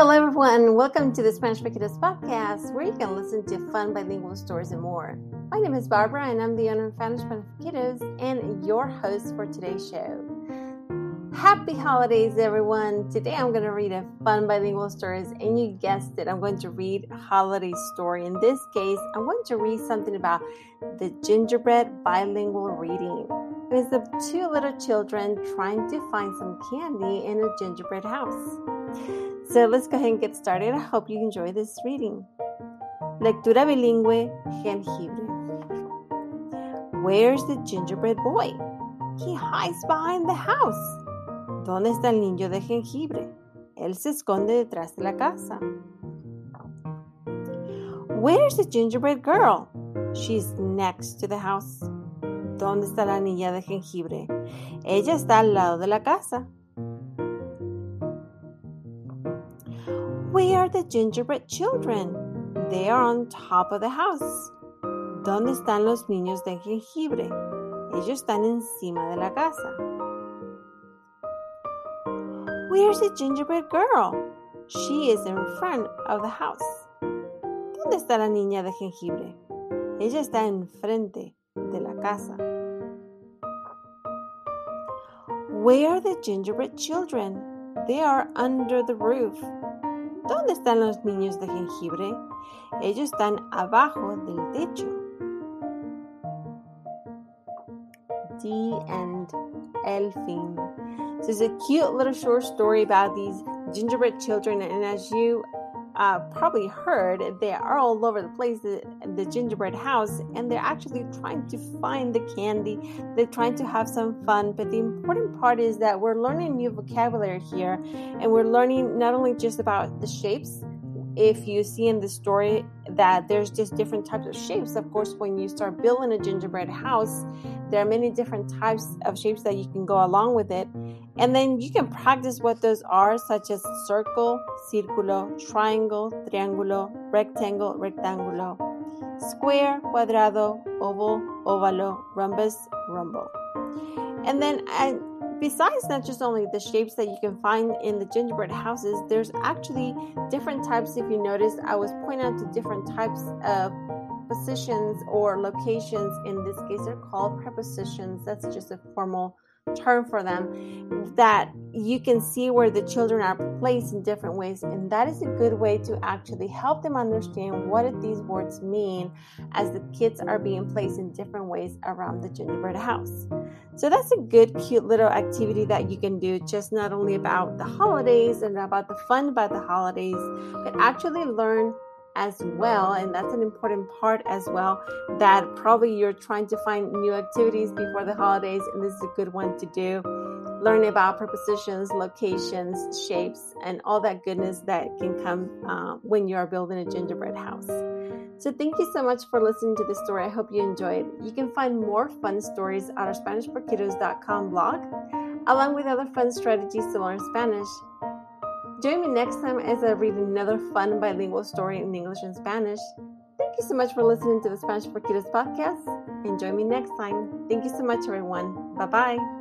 Hello, everyone. Welcome to the Spanish Kiddos podcast, where you can listen to fun bilingual stories and more. My name is Barbara, and I'm the owner of Spanish Kiddos and your host for today's show. Happy holidays, everyone. Today I'm going to read a fun bilingual stories, and you guessed it, I'm going to read a holiday story. In this case, I'm going to read something about the gingerbread bilingual reading. It is the two little children trying to find some candy in a gingerbread house. So let's go ahead and get started. I hope you enjoy this reading. Lectura bilingüe, jengibre. Where's the gingerbread boy? He hides behind the house. ¿Dónde está el niño de jengibre? Él se esconde detrás de la casa. Where's the gingerbread girl? She's next to the house. ¿Dónde está la niña de jengibre? Ella está al lado de la casa. Where are the gingerbread children? They are on top of the house. ¿Dónde están los niños de jengibre? Ellos están encima de la casa. Where's the gingerbread girl? She is in front of the house. ¿Dónde está la niña de jengibre? Ella está enfrente de la casa. Where are the gingerbread children? They are under the roof. ¿Dónde están los niños de jengibre? Ellos están abajo del techo. The end. El fin. So it's a cute little short story about these gingerbread children, and as you uh, probably heard, they are all over the place, the, the gingerbread house, and they're actually trying to find the candy. They're trying to have some fun, but the important part is that we're learning new vocabulary here, and we're learning not only just about the shapes. If you see in the story that there's just different types of shapes, of course, when you start building a gingerbread house, there are many different types of shapes that you can go along with it. And then you can practice what those are, such as circle, círculo, triangle, triángulo, rectangle, rectángulo, square, cuadrado, oval, óvalo, rhombus, rombo. And then, and besides not just only the shapes that you can find in the gingerbread houses, there's actually different types. If you notice, I was pointing out to different types of positions or locations. In this case, they're called prepositions. That's just a formal term for them that you can see where the children are placed in different ways. And that is a good way to actually help them understand what these words mean as the kids are being placed in different ways around the gingerbread house. So that's a good cute little activity that you can do just not only about the holidays and about the fun about the holidays but actually learn as well and that's an important part as well that probably you're trying to find new activities before the holidays and this is a good one to do. Learn about prepositions locations shapes and all that goodness that can come uh, when you are building a gingerbread house. So thank you so much for listening to this story. I hope you enjoyed. You can find more fun stories at our spanishforkiddos.com blog along with other fun strategies to learn spanish Join me next time as I read another fun bilingual story in English and Spanish. Thank you so much for listening to the Spanish for Kiddos podcast and join me next time. Thank you so much, everyone. Bye bye.